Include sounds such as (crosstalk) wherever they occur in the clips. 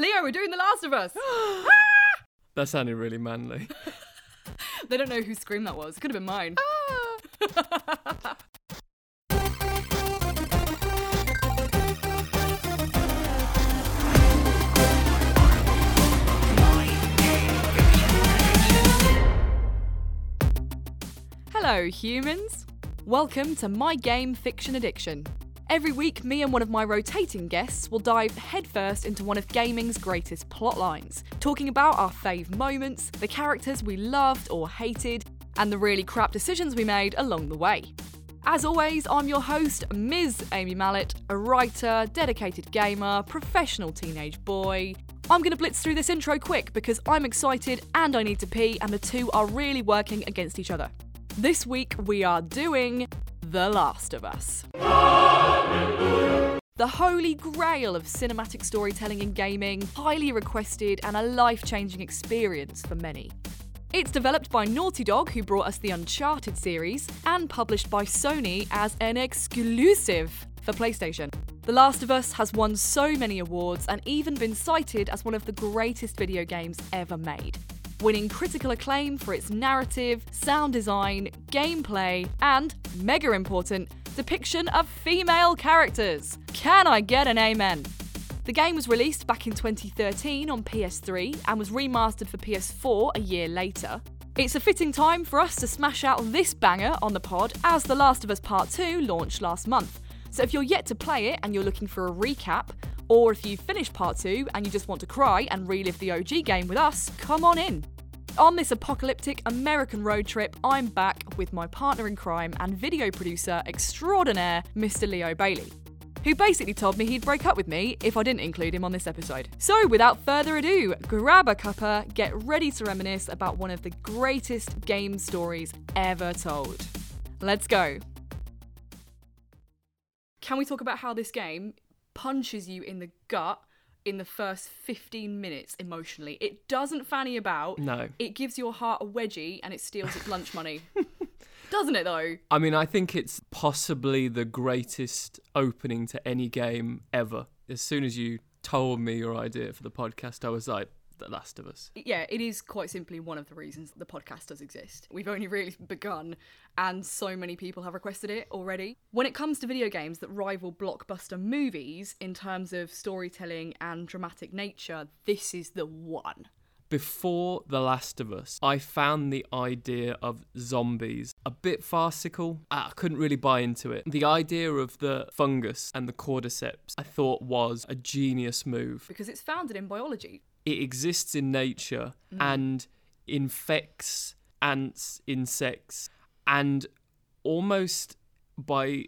Leo, we're doing The Last of Us. (gasps) That sounded really manly. (laughs) they don't know whose scream that was. It could have been mine. Ah. Hello, humans. Welcome to My Game Fiction Addiction. Every week, me and one of my rotating guests will dive headfirst into one of gaming's greatest plotlines, talking about our fave moments, the characters we loved or hated, and the really crap decisions we made along the way. As always, I'm your host, Ms. Amy Mallet, a writer, dedicated gamer, professional teenage boy. I'm going to blitz through this intro quick because I'm excited and I need to pee, and the two are really working against each other. This week we are doing The Last of Us. The holy grail of cinematic storytelling in gaming, highly requested and a life changing experience for many. It's developed by Naughty Dog, who brought us the Uncharted series, and published by Sony as an exclusive for PlayStation. The Last of Us has won so many awards and even been cited as one of the greatest video games ever made winning critical acclaim for its narrative, sound design, gameplay, and, mega important, depiction of female characters. Can I get an amen? The game was released back in 2013 on PS3 and was remastered for PS4 a year later. It's a fitting time for us to smash out this banger on the pod as The Last of Us Part 2 launched last month. So if you're yet to play it and you're looking for a recap, or if you've finished part 2 and you just want to cry and relive the OG game with us, come on in. On this apocalyptic American road trip, I'm back with my partner in crime and video producer extraordinaire, Mr. Leo Bailey, who basically told me he'd break up with me if I didn't include him on this episode. So, without further ado, grab a cuppa, get ready to reminisce about one of the greatest game stories ever told. Let's go. Can we talk about how this game punches you in the gut in the first 15 minutes emotionally? It doesn't fanny about. No. It gives your heart a wedgie and it steals its lunch money. (laughs) Doesn't it though? I mean, I think it's possibly the greatest opening to any game ever. As soon as you told me your idea for the podcast, I was like, The Last of Us. Yeah, it is quite simply one of the reasons the podcast does exist. We've only really begun, and so many people have requested it already. When it comes to video games that rival blockbuster movies in terms of storytelling and dramatic nature, this is the one. Before The Last of Us, I found the idea of zombies a bit farcical. I couldn't really buy into it. The idea of the fungus and the cordyceps I thought was a genius move. Because it's founded in biology. It exists in nature mm. and infects ants, insects, and almost by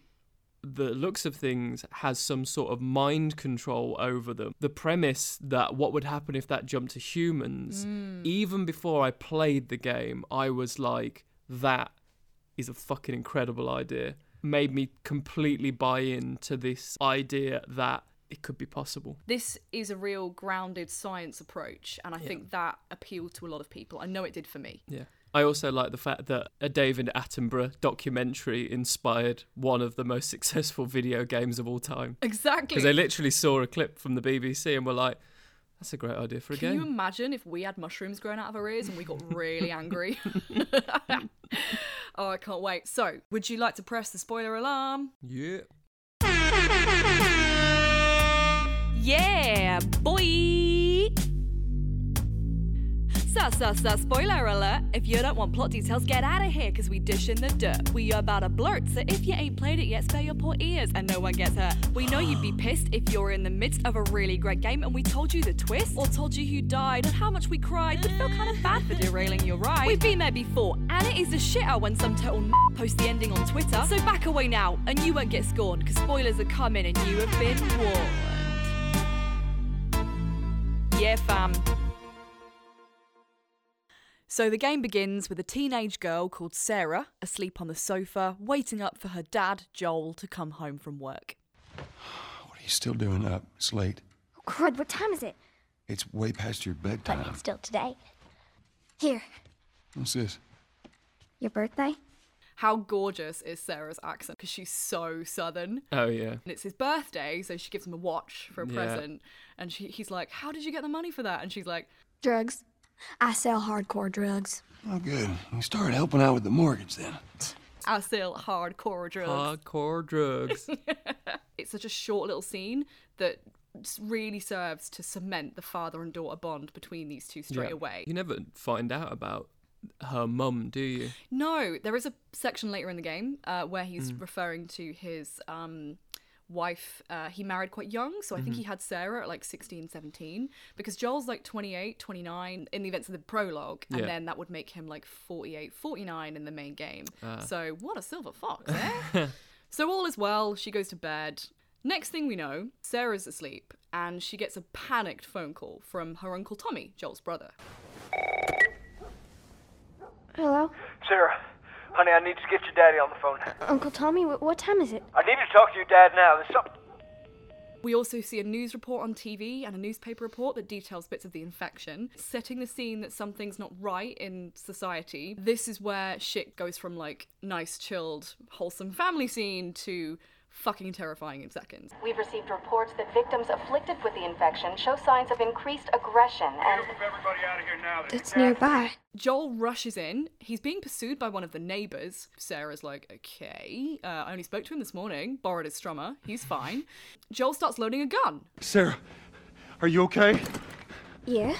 the looks of things has some sort of mind control over them. The premise that what would happen if that jumped to humans, mm. even before I played the game, I was like, that is a fucking incredible idea. Made me completely buy into this idea that it could be possible. This is a real grounded science approach, and I think that appealed to a lot of people. I know it did for me. Yeah. I also like the fact that a David Attenborough documentary inspired one of the most (laughs) successful video games of all time. Exactly. Because they literally saw a clip from the BBC and were like, that's a great idea for a game. Can you imagine if we had mushrooms growing out of our ears and we got (laughs) really angry? (laughs) oh, I can't wait. So, would you like to press the spoiler alarm? Yeah. Yeah, boy! So, so, so, spoiler alert. If you don't want plot details, get out of here because we dish in the dirt. We are about to blurt, so if you ain't played it yet, spare your poor ears and no one gets hurt. We know you'd be (gasps) pissed if you're in the midst of a really great game and we told you the twist, or told you who died and how much we cried, but feel kind of bad for derailing your ride. We've been there before, and it is a shitter when some total n- posts the ending on Twitter. So back away now, and you won't get scorned because spoilers are coming and you have been warned. Yeah. So the game begins with a teenage girl called Sarah asleep on the sofa, waiting up for her dad, Joel, to come home from work. What are you still doing up? It's late. Oh, crud, what time is it? It's way past your But bedtime. it's still today. Here, What's this? your birthday? How gorgeous is Sarah's accent? Because she's so southern. Oh yeah. And it's his birthday, so she gives him a watch for a Yeah. present. And she, he's like, How did you get the money for that? And she's like, Drugs. I sell hardcore drugs. Oh, good. You started helping out with the mortgage then. I sell hardcore drugs. Hardcore drugs. (laughs) it's such a short little scene that really serves to cement the father and daughter bond between these two straight Yeah. away. You never find out about her mum, do you? No, there is a section later in the game uh, where he's Mm. referring to his um, wife. Uh, he married quite young, so I think Mm-hmm. he had Sarah at like 16, 17, because Joel's like 28, 29 in the events of the prologue, and Yeah. then that would make him like 48, 49 in the main game. Ah. So what a silver fox, eh? (laughs) so all is well, she goes to bed. Next thing we know, Sarah's asleep, and she gets a panicked phone call from her uncle Tommy, Joel's brother. Hello? Sarah, honey, I need to get your daddy on the phone. Uncle Tommy, what time is it? I need to talk to your dad now. There's something. We also see a news report on TV and a newspaper report that details bits of the infection, setting the scene that something's not right in society. This is where shit goes from like nice, chilled, wholesome family scene to fucking terrifying in seconds. We've received reports that victims afflicted with the infection show signs of increased aggression and everybody out of here now. It's nearby. Joel rushes in. He's being pursued by one of the neighbors. Sarah's like, okay, uh, I only spoke to him this morning, borrowed his strummer, he's fine. Joel starts loading a gun. Sarah, are you okay? Yeah?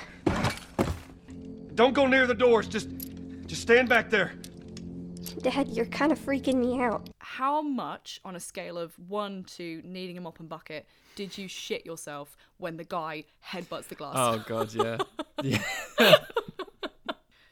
Don't go near the doors. Just, just stand back there. Dad, you're kind of freaking me out. How much, on a scale of one to needing a mop and bucket, did you shit yourself when the guy headbutts the glass? Oh god, yeah. (laughs) yeah. (laughs)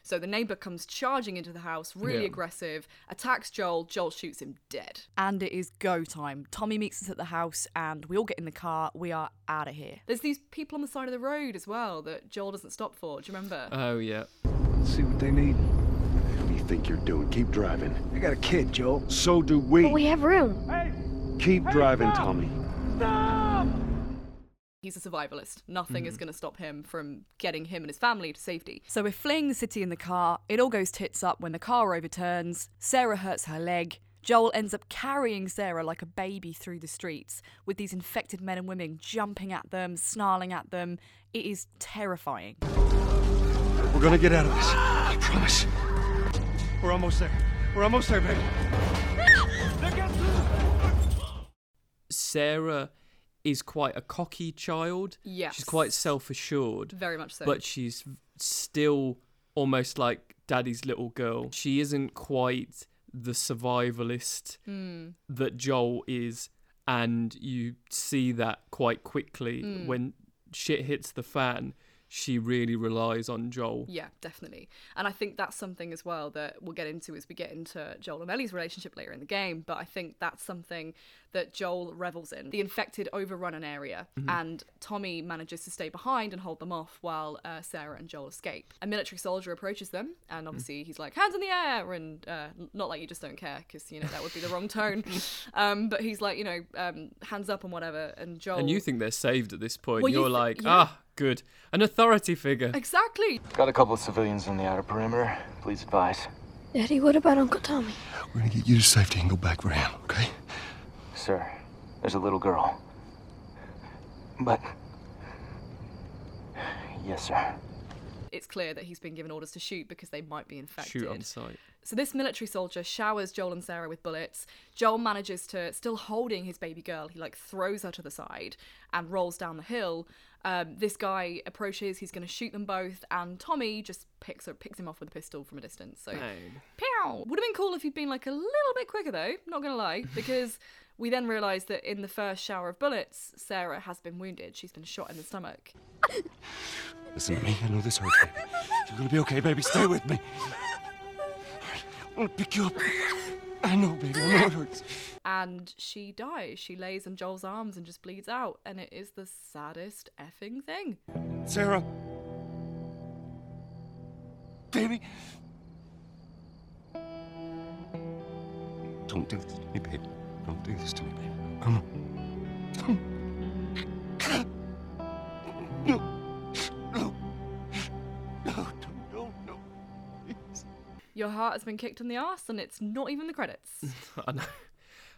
So the neighbor comes charging into the house, really Yeah. aggressive, attacks Joel. Joel shoots him dead. And it is go time. Tommy meets us at the house, and we all get in the car. We are out of here. There's these people on the side of the road as well that Joel doesn't stop for. Do you remember? Oh yeah. Let's see what they need. What do you think you're doing? Keep driving. I got a kid, Joel. So do we. But we have room. Keep driving, Tommy. He's a survivalist. Nothing is mm-hmm. going to stop him from getting him and his family to safety. So we're fleeing the city in the car. It all goes tits up when the car overturns. Sarah hurts her leg. Joel ends up carrying Sarah like a baby through the streets with these infected men and women jumping at them, snarling at them. It is terrifying. We're gonna get out of this. I promise. We're almost there. We're almost there, baby. Sarah is quite a cocky child. Yes. She's quite self-assured. Very much so. but she's still almost like daddy's little girl. She isn't quite the survivalist Hmm. that Joel is, and you see that quite quickly Hmm. when shit hits the fan. She really relies on Joel. Yeah, definitely. And I think that's something as well that we'll get into as we get into Joel and Ellie's relationship later in the game. But I think that's something that Joel revels in. The infected overrun an area, and Tommy manages to stay behind and hold them off while uh, Sarah and Joel escape. A military soldier approaches them, and obviously he's like, hands in the air, and uh, not like you just don't care, because, you know, that would be the wrong tone. (laughs) um, but he's like, you know, um, hands up and whatever. And Joel. And you think they're saved at this point. Well, you You're like, yeah. ah, good. An authority figure. Exactly. Got a couple of civilians on the outer perimeter. Please advise. Daddy, what about Uncle Tommy? We're gonna get you to safety and go back for him, okay? Sir, there's a little girl. But. Yes, sir. It's clear that he's been given orders to shoot because they might be infected. Shoot on sight. So this military soldier showers Joel and Sarah with bullets. Joel manages to, still holding his baby girl, he like throws her to the side and rolls down the hill. Um, this guy approaches, he's going to shoot them both, and Tommy just picks her, picks him off with a pistol from a distance. So, Bang. pow! Would have been cool if he'd been like a little bit quicker though. Not gonna lie, (laughs) because we then realise that in the first shower of bullets, Sarah has been wounded. She's been shot in the stomach. (laughs) Listen to me. I know this hurts. You're gonna be okay, baby. Stay with me. I'm gonna pick you up. I know, baby. I know it hurts. and she dies. She lays in Joel's arms and just bleeds out, and it is the saddest effing thing. Sarah. Baby. Don't do this to me, baby. Don't do this to me, baby. Come on. No. Your heart has been kicked in the ass and it's not even the credits. (laughs) I know.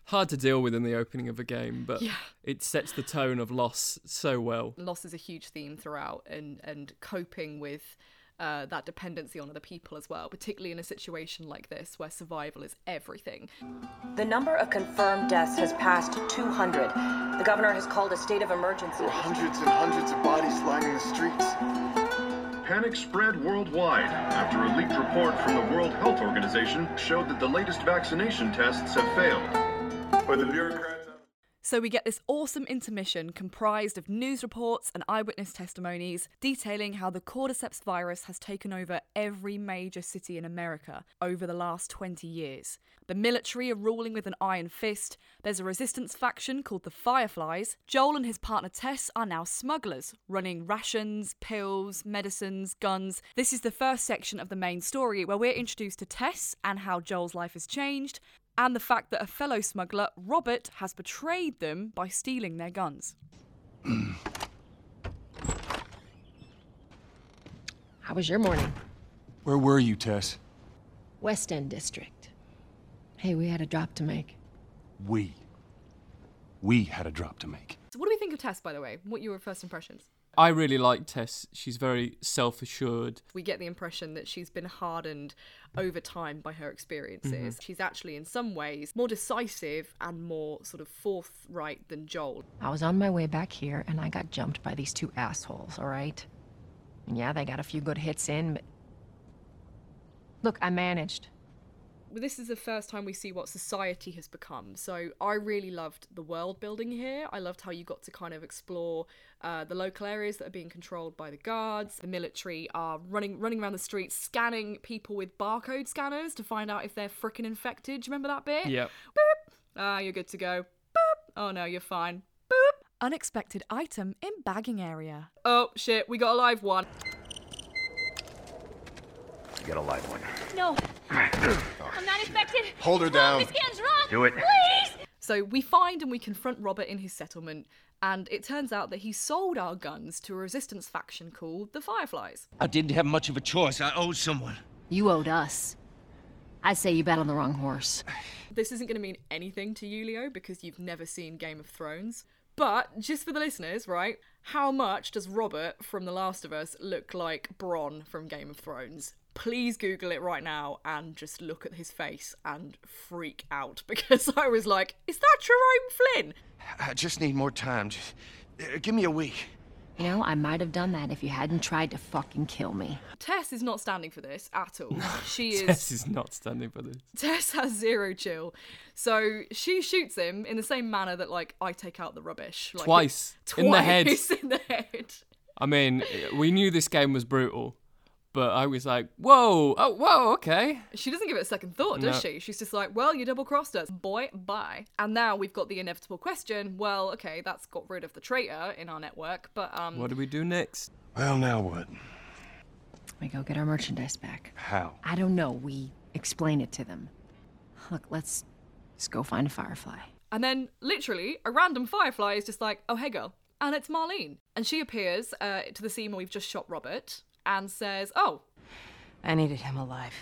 Hard to deal with in the opening of a game, but Yeah. it sets the tone of loss so well. Loss is a huge theme throughout and, and coping with uh, that dependency on other people as well, particularly in a situation like this where survival is everything. The number of confirmed deaths has passed 200. The governor has called a state of emergency. Hundreds and hundreds of bodies lining the streets. Panic spread worldwide after a leaked report from the World Health Organization showed that the latest vaccination tests have failed. But the bureaucrats. So we get this awesome intermission comprised of news reports and eyewitness testimonies detailing how the cordyceps virus has taken over every major city in America over the last 20 years. The military are ruling with an iron fist. There's a resistance faction called the Fireflies. Joel and his partner Tess are now smugglers, running rations, pills, medicines, guns. This is the first section of the main story where we're introduced to Tess and how Joel's life has changed, and the fact that a fellow smuggler, Robert, has betrayed them by stealing their guns. (clears throat) How was your morning? Where were you, Tess? West End District. Hey, we had a drop to make. We. We had a drop to make. So, what do we think of Tess, by the way? What are your first impressions? I really like Tess. She's very self assured. We get the impression that she's been hardened over time by her experiences. Mm-hmm. She's actually, in some ways, more decisive and more sort of forthright than Joel. I was on my way back here and I got jumped by these two assholes, all right? And yeah, they got a few good hits in, but. Look, I managed. This is the first time we see what society has become. So I really loved the world building here. I loved how you got to kind of explore uh, the local areas that are being controlled by the guards. The military are running running around the streets, scanning people with barcode scanners to find out if they're frickin' infected. Do you remember that bit? Yep. Boop. Ah, you're good to go. Boop. Oh no, you're fine. Boop. Unexpected item in bagging area. Oh shit, we got a live one. You got a live one. No. I'm not infected. Hold her Mom, down. This wrong. Do it. Please. So we find and we confront Robert in his settlement, and it turns out that he sold our guns to a resistance faction called the Fireflies. I didn't have much of a choice. I owed someone. You owed us. I say you bet on the wrong horse. This isn't going to mean anything to you, Leo, because you've never seen Game of Thrones. But just for the listeners, right? How much does Robert from The Last of Us look like Bronn from Game of Thrones? Please Google it right now and just look at his face and freak out (laughs) because I was like, is that Jerome Flynn? I just need more time. Just, uh, give me a week. You know, I might have done that if you hadn't tried to fucking kill me. Tess is not standing for this at all. (laughs) She (laughs) is Tess is not standing for this. Tess has zero chill. So she shoots him in the same manner that like I take out the rubbish. Like, Twice. In the head. Twice in the head. I mean, we knew this game was brutal, but I was like, whoa, oh, whoa, okay. She doesn't give it a second thought, does No. she? She's just like, well, you double crossed us. Boy, bye. And now we've got the inevitable question. Well, okay, that's got rid of the traitor in our network, but um What do we do next? Well, now what? We go get our merchandise back. How? I don't know. We explain it to them. Look, let's let's go find a firefly. And then, literally, a random firefly is just like, oh, hey, girl. And it's Marlene. And she appears uh, to the scene where we've just shot Robert and says, oh, I needed him alive.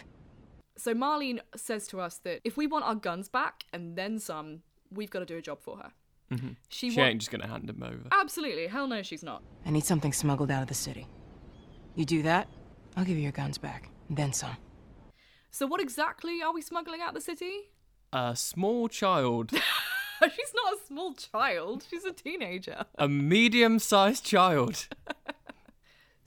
So Marlene says to us that if we want our guns back and then some, we've got to do a job for her. Mhm. She She wa- ain't just gonna hand him over. Absolutely. Hell no, she's not. I need something smuggled out of the city. You do that, I'll give you your guns back, and then some. So what exactly are we smuggling out of the city? A small child, (laughs) she's not a small child. She's a teenager. a medium-sized child. (laughs)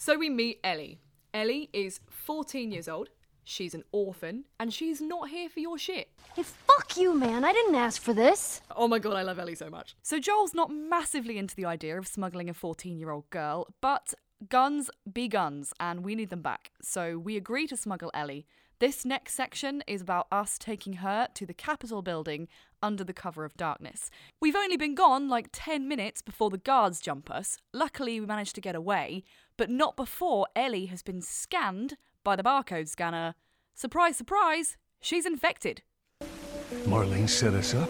So we meet Ellie. Ellie is 14 years old. She's an orphan, and she's not here for your shit. Hey, fuck you, man. I didn't ask for this. Oh my god, I love Ellie so much. So Joel's not massively into the idea of smuggling a 14 year old girl, but guns be guns, and we need them back. So we agree to smuggle Ellie. This next section is about us taking her to the Capitol building under the cover of darkness. We've only been gone like 10 minutes before the guards jump us. Luckily, we managed to get away, but not before Ellie has been scanned by the barcode scanner. Surprise, surprise, she's infected. Marlene set us up?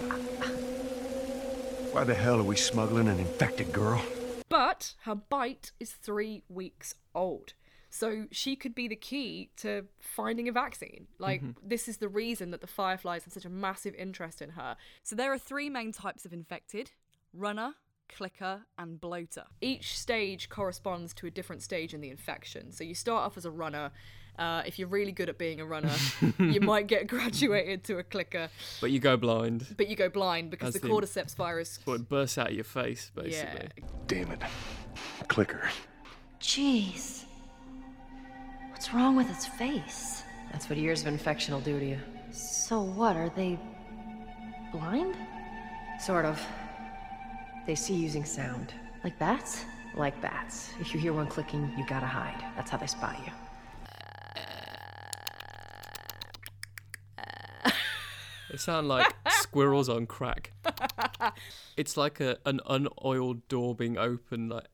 Why the hell are we smuggling an infected girl? But her bite is three weeks old. So she could be the key to finding a vaccine. Like, Mhm. this is the reason that the Fireflies have such a massive interest in her. So there are three main types of infected runner, clicker, and bloater. Each stage corresponds to a different stage in the infection. So you start off as a runner. Uh, if you're really good at being a runner, (laughs) you might get graduated to a clicker, But you go blind. but you go blind because As the the- cordyceps virus. Well, it bursts out of your face, basically. Damn it. Clicker. Jeez. What's wrong with its face? That's what years of infection will do to you. So what, are they blind? Sort of. They see using sound. Like bats? Like bats. If you hear one clicking, you gotta hide. That's how they spot you. They sound like (laughs) squirrels on crack. It's like a an unoiled door being opened, like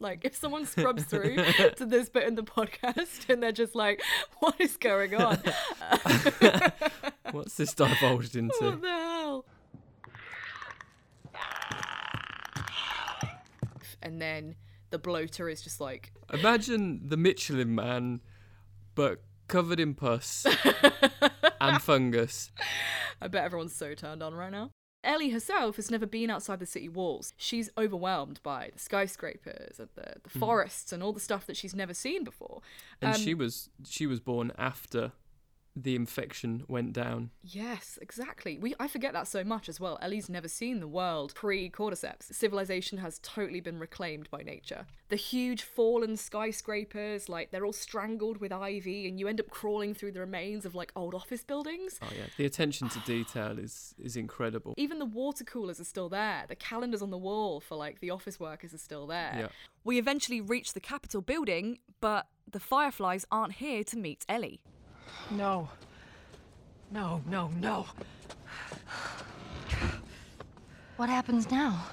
Like if someone scrubs through (laughs) to this bit in the podcast and they're just like, "What is going on? (laughs) what's this divulged (laughs) into? what the hell?" And then the bloater is just like, Imagine the Michelin man, but covered in pus and fungus. I bet everyone's so turned on right now. Ellie herself has never been outside the city walls. She's overwhelmed by the skyscrapers and the, the Mhm. forests and all the stuff that she's never seen before. And Um, she was she was born after the infection went down. Yes, exactly. We I forget that so much as well. Ellie's never seen the world pre-cordyceps. Civilization has totally been reclaimed by nature. The huge fallen skyscrapers, like they're all strangled with ivy, and you end up crawling through the remains of like old office buildings. Oh yeah, the attention to detail is is incredible. Even the water coolers are still there. The calendars on the wall for like the office workers are still there. Yeah. We eventually reach the Capitol building, but the Fireflies aren't here to meet Ellie. No. No, no, no. What happens now?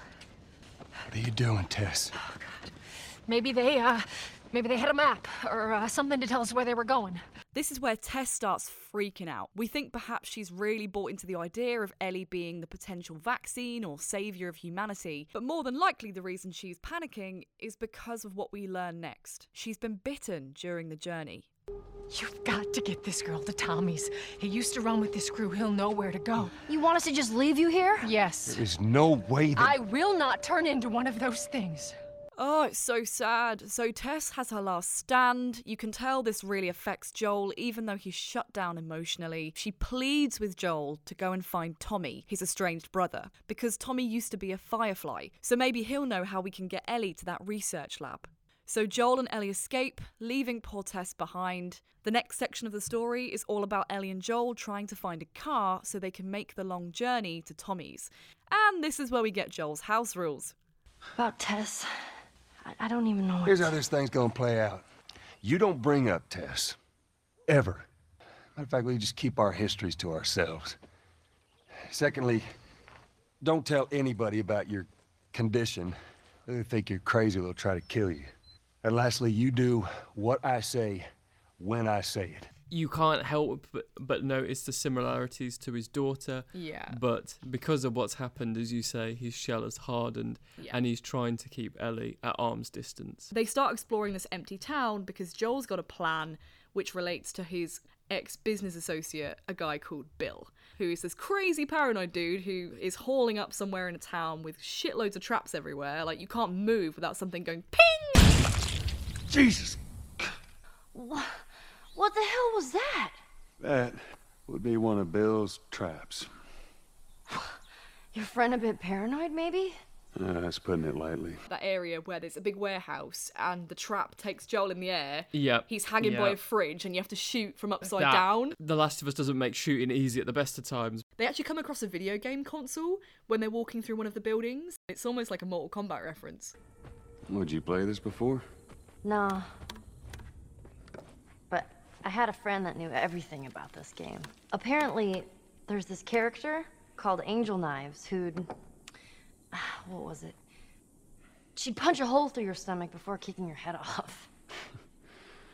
What are you doing, Tess? Maybe they, uh, maybe they had a map or uh, something to tell us where they were going. This is where Tess starts freaking out. We think perhaps she's really bought into the idea of Ellie being the potential vaccine or saviour of humanity, but more than likely the reason she's panicking is because of what we learn next. She's been bitten during the journey. You've got to get this girl to Tommy's. He used to run with this crew. He'll know where to go. You want us to just leave you here? Yes. There is no way that. I will not turn into one of those things. Oh, it's so sad. So Tess has her last stand. You can tell this really affects Joel, even though he's shut down emotionally. She pleads with Joel to go and find Tommy, his estranged brother, because Tommy used to be a firefly. So maybe he'll know how we can get Ellie to that research lab. So Joel and Ellie escape, leaving poor Tess behind. The next section of the story is all about Ellie and Joel trying to find a car so they can make the long journey to Tommy's. And this is where we get Joel's house rules. About Tess. I, I don't even know what Here's how this thing's gonna play out. You don't bring up Tess. Ever. Matter of fact, we just keep our histories to ourselves. Secondly, don't tell anybody about your condition. They think you're crazy, they'll try to kill you. And lastly, you do what I say when I say it. You can't help but, but notice the similarities to his daughter. Yeah. But because of what's happened, as you say, his shell has hardened Yeah. and he's trying to keep Ellie at arm's distance. They start exploring this empty town because Joel's got a plan which relates to his ex business associate, a guy called Bill, who is this crazy paranoid dude who is hauling up somewhere in a town with shitloads of traps everywhere. Like, you can't move without something going ping! Jesus! What, what the hell was that? That would be one of Bill's traps. Your friend a bit paranoid, maybe? Uh, that's putting it lightly. That area where there's a big warehouse and the trap takes Joel in the air. Yep. He's hanging by a fridge and you have to shoot from upside That- down. The Last of Us doesn't make shooting easy at the best of times. They actually come across a video game console when they're walking through one of the buildings. It's almost like a Mortal Kombat reference. Would you play this before? Nah. But I had a friend that knew everything about this game. Apparently, there's this character called Angel Knives who'd. (sighs) What was it? She'd punch a hole through your stomach before kicking your head (laughs) off.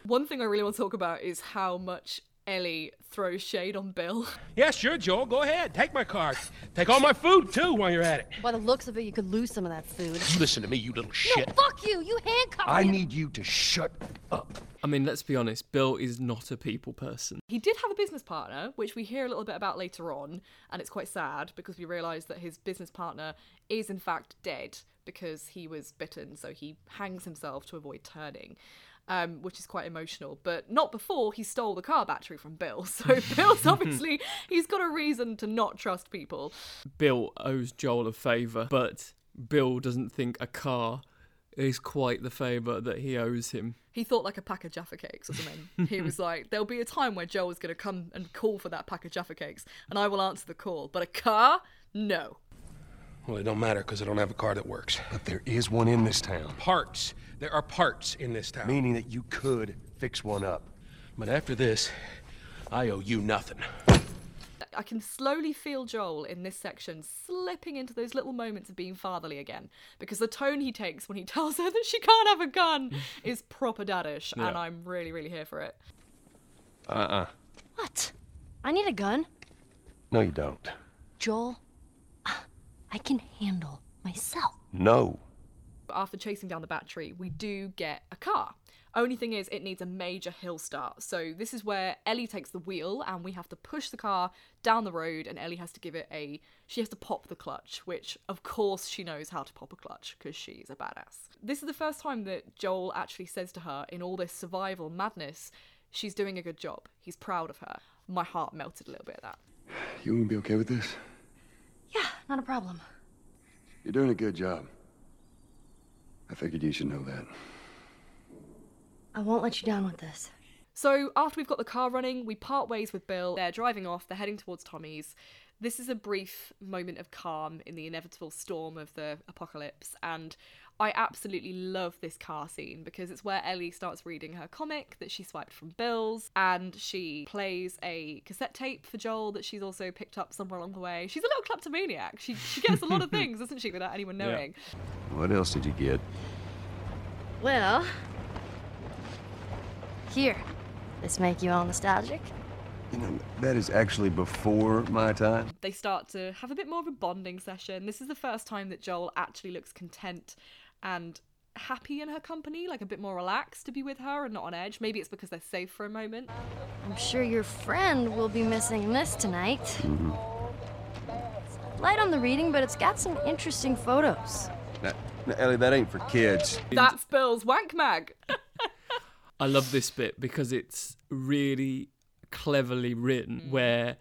One thing I really want to talk about is how much Ellie throws shade on Bill. Yeah, sure, Joel. Go ahead. Take my car. Take all my food, too, while you're at it. By the looks of it, you could lose some of that food. Listen to me, you little shit. No, fuck you! You handcuffed I me. need you to shut up. I mean, let's be honest, Bill is not a people person. He did have a business partner, which we hear a little bit about later on, and it's quite sad because we realise that his business partner is in fact dead because he was bitten, so he hangs himself to avoid turning. Um, which is quite emotional, but not before he stole the car battery from Bill. (laughs) So Bill's (laughs) obviously he's got a reason to not trust people. Bill owes Joel a favour, but Bill doesn't think a car is quite the favour that he owes him. He thought like a pack of Jaffa cakes or something. he was (laughs) like, "There'll be a time where Joel's going to come and call for that pack of Jaffa cakes, and I will answer the call. But a car, no." Well, it don't matter because I don't have a car that works. But there is one in this town. Parts. There are parts in this town. Meaning that you could fix one up. But after this, I owe you nothing. I can slowly feel Joel in this section slipping into those little moments of being fatherly again because the tone he takes when he (laughs) tells her that she can't have a gun (laughs) is proper daddish, and I'm really, really here for it. Uh-uh. What? I need a gun. No, you don't. Joel, I can handle myself. No. After chasing down the battery, we do get a car. Only thing is, it needs a major hill start. So this is where Ellie takes the wheel, and we have to push the car down the road, and Ellie has to give it a. She has to pop the clutch, which of course she knows how to pop a clutch because she's a badass. This is the first time that Joel actually says to her, in all this survival madness, she's doing a good job. He's proud of her. My heart melted a little bit at that. You gonna be okay with this? Yeah, not a problem. You're doing a good job. I figured you should know that. I won't let you down with this. So after we've got the car running, we part ways with Bill. They're driving off, they're heading towards Tommy's. This is a brief moment of calm in the inevitable storm of the apocalypse, and I absolutely love this car scene because it's where Ellie starts reading her comic that she swiped from Bill's, and she plays a cassette tape for Joel that she's also picked up somewhere along the way. She's a little kleptomaniac. She she gets a lot of (laughs) things, doesn't she, without anyone Yeah. knowing. What else did you get? Well, here. This make you all nostalgic? You know, that is actually before my time. they start to have a bit more of a bonding session. This is the first time that Joel actually looks content and happy in her company, like a bit more relaxed to be with her and not on edge. Maybe it's because they're safe for a moment. I'm sure your friend will be missing this tonight. Mm-hmm. Light on the reading, but it's got some interesting photos. Now, now, Ellie, that ain't for kids. That's Bill's wank mag. I love this bit because it's really cleverly written where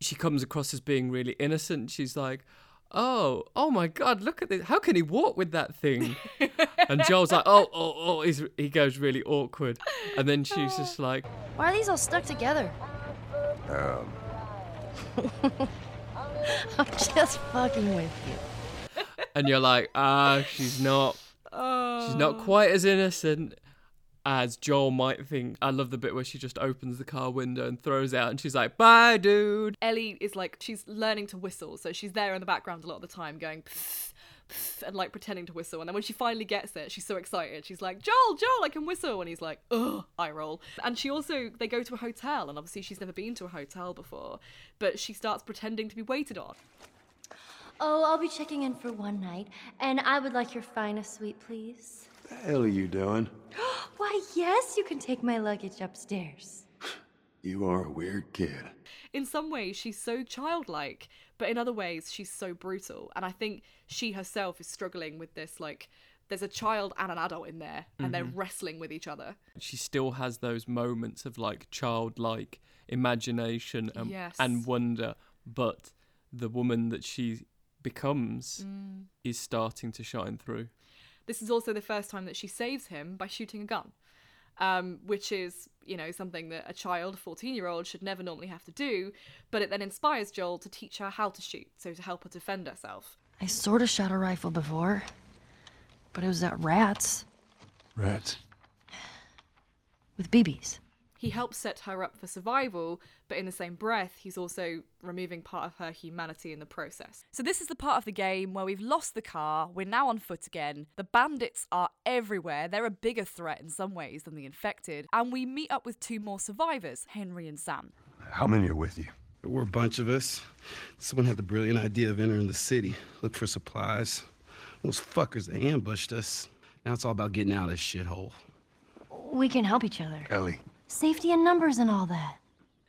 she comes across as being really innocent. She's like, Oh, oh my god, look at this. How can he walk with that thing? and Joel's like, Oh, oh, oh, he's, he goes really awkward. And then she's just like, Why are these all stuck together? Um, (laughs) I'm just fucking with you. and you're like, Ah, she's not, she's not quite as innocent as Joel might think. I love the bit where she just opens the car window and throws out and she's like, Bye, dude. Ellie is like, she's learning to whistle, so she's there in the background a lot of the time going, pfft, pfft, and like pretending to whistle. And then when she finally gets it, she's so excited. She's like, Joel, Joel, I can whistle. And he's like, ugh, eye roll. And she also, they go to a hotel, and obviously she's never been to a hotel before, but she starts pretending to be waited on. Oh, I'll be checking in for one night, and I would like your finest suite, please. The hell are you doing? (gasps) Why, yes, you can take my luggage upstairs. You are a weird kid. in some ways she's so childlike but in other ways she's so brutal and i think she herself is struggling with this like there's a child and an adult in there and they're Mhm. wrestling with each other she still has those moments of like childlike imagination and, Yes. and wonder but the woman that she becomes Mm. is starting to shine through this is also the first time that she saves him by shooting a gun um, which is you know something that a child a 14 year old should never normally have to do but it then inspires joel to teach her how to shoot so to help her defend herself I sort of shot a rifle before, but it was at rats Rats. with BBs. He helps set her up for survival, but in the same breath, he's also removing part of her humanity in the process. So, this is the part of the game where we've lost the car, we're now on foot again, the bandits are everywhere, they're a bigger threat in some ways than the infected, and we meet up with two more survivors, Henry and Sam. How many are with you? There were a bunch of us. Someone had the brilliant idea of entering the city, look for supplies. Those fuckers, they ambushed us. Now it's all about getting out of this shithole. We can help each other. Ellie. Safety in numbers and all that.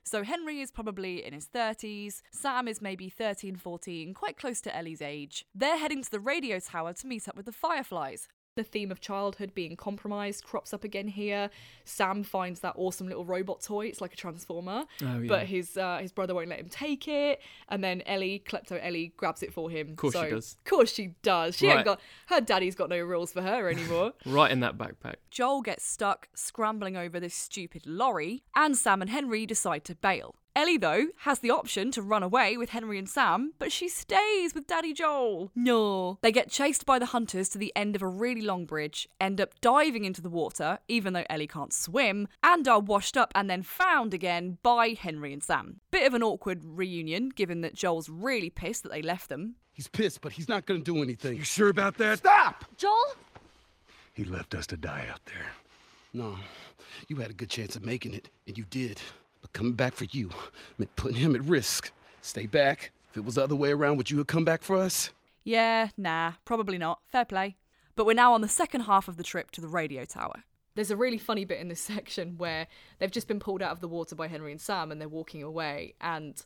So Henry is probably in his 30s, Sam is maybe 13, 14, quite close to Ellie's age. They're heading to the radio tower to meet up with the Fireflies. The theme of childhood being compromised crops up again here. Sam finds that awesome little robot toy. It's like a transformer, Oh, yeah. but his uh, his brother won't let him take it. And then Ellie, klepto Ellie, grabs it for him. Of course she does. Of course she does. She Right. ain't got her daddy's got no rules for her anymore. (laughs) Right in that backpack. Joel gets stuck scrambling over this stupid lorry, and Sam and Henry decide to bail. Ellie, though, has the option to run away with Henry and Sam, but she stays with Daddy Joel. No. They get chased by the hunters to the end of a really long bridge, end up diving into the water, even though Ellie can't swim, and are washed up and then found again by Henry and Sam. Bit of an awkward reunion, given that Joel's really pissed that they left them. He's pissed, but he's not gonna do anything. You sure about that? Stop! Joel? He left us to die out there. No, you had a good chance of making it, and you did. But coming back for you meant putting him at risk. Stay back. If it was the other way around, would you have come back for us? Yeah, nah, probably not. Fair play. But we're now on the second half of the trip to the radio tower. There's a really funny bit in this (laughs) section where they've just been pulled out of the water by Henry and Sam and they're walking away and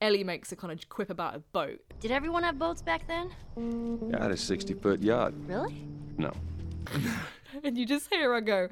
Ellie makes a kind of quip about a boat. Did everyone have boats back then? Yeah, I had a 60 foot yacht. Really? No. (laughs) and you just hear her go,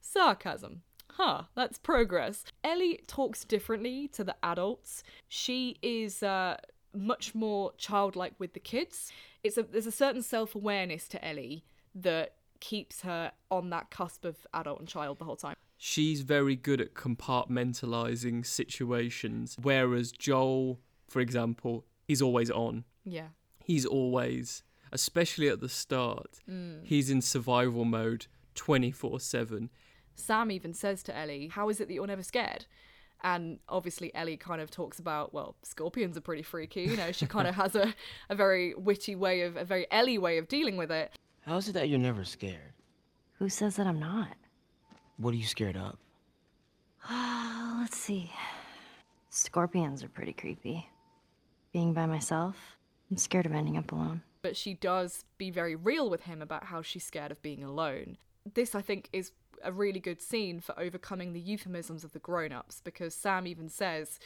sarcasm. Huh, that's progress. Ellie talks differently to the adults. She is uh, much more childlike with the kids. It's a, there's a certain self awareness to Ellie that keeps her on that cusp of adult and child the whole time. She's very good at compartmentalizing situations, whereas Joel, for example, is always on. Yeah. He's always, especially at the start, Mm. he's in survival mode 24 7. Sam even says to Ellie, How is it that you're never scared? And obviously, Ellie kind of talks about, well, scorpions are pretty freaky. You know, she (laughs) kind of has a, a very witty way of, a very Ellie way of dealing with it. How is it that you're never scared? Who says that I'm not? What are you scared of? (sighs) Let's see. Scorpions are pretty creepy. Being by myself, I'm scared of ending up alone. But she does be very real with him about how she's scared of being alone. This, I think, is a really good scene for overcoming the euphemisms of the grown ups because Sam even says,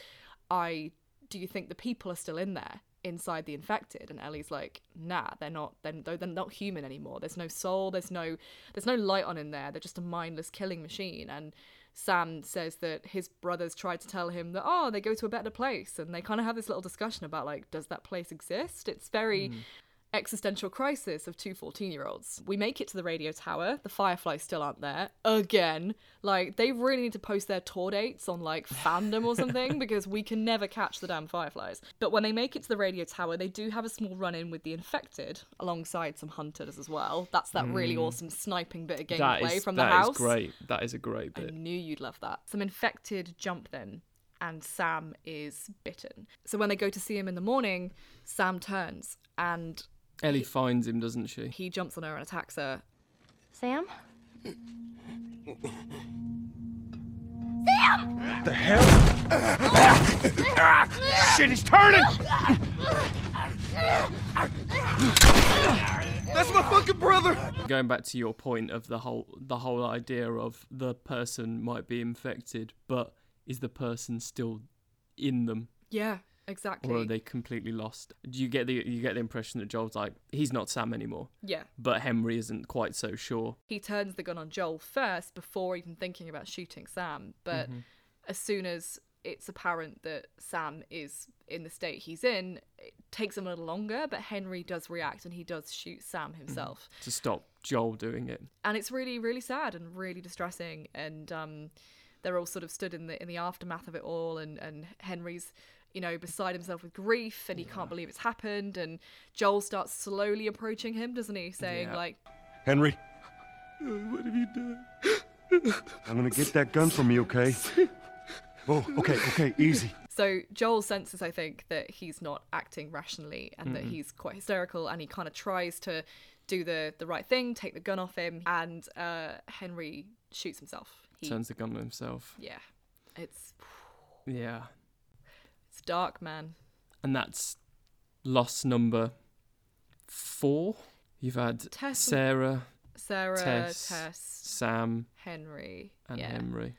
I do you think the people are still in there inside the infected? And Ellie's like nah they're not they're, they're not human anymore. There's no soul there's no there's no light on in there. They're just a mindless killing machine. And Sam says that his brothers tried to tell him that oh they go to a better place. And they kind of have this little discussion about like does that place exist? It's very hmm. Existential crisis of two 14 year olds. We make it to the radio tower. The Fireflies still aren't there. Again. Like, they really need to post their tour dates on, like, fandom or something (laughs) because we can never catch the damn Fireflies. But when they make it to the radio tower, they do have a small run in with the infected alongside some hunters as well. That's that really Mm. awesome sniping bit of gameplay is, from the that is house. great. That is a great bit. I knew you'd love that. Some infected jump then, and Sam is bitten. So when they go to see him in the morning, Sam turns and Ellie finds him, doesn't she? he jumps on her and attacks her. Sam? Sam! What the hell? Shit, he's turning! That's my fucking brother! Going back to your point of the whole the whole idea of the person might be infected, but is the person still in them? Yeah, exactly. Or are they completely lost? Do you get the you get the impression that Joel's like he's not Sam anymore? Yeah. But Henry isn't quite so sure. He turns the gun on Joel first before even thinking about shooting Sam. But Mhm. as soon as it's apparent that Sam is in the state he's in, it takes him a little longer, but Henry does react and he does shoot Sam himself. To stop Joel doing it. and it's really really sad and really distressing and um they're all sort of stood in the in the aftermath of it all and and henry's you know beside himself with grief and he can't believe it's happened and joel starts slowly approaching him doesn't he saying Yeah. like Henry? (laughs) What have you done? (laughs) I'm gonna get that gun from you, okay? (laughs) Oh, okay, okay, easy. So Joel senses, I think, that he's not acting rationally and that Mm-mm. he's quite hysterical, and he kind of tries to do the the right thing, take the gun off him, and uh, Henry shoots himself. He, Turns the gun on himself. Yeah, it's Yeah. it's dark, man. And that's loss number four. You've had Tess- Sarah, Sarah, Tess, Tess, Sam, Henry, and yeah. Henry.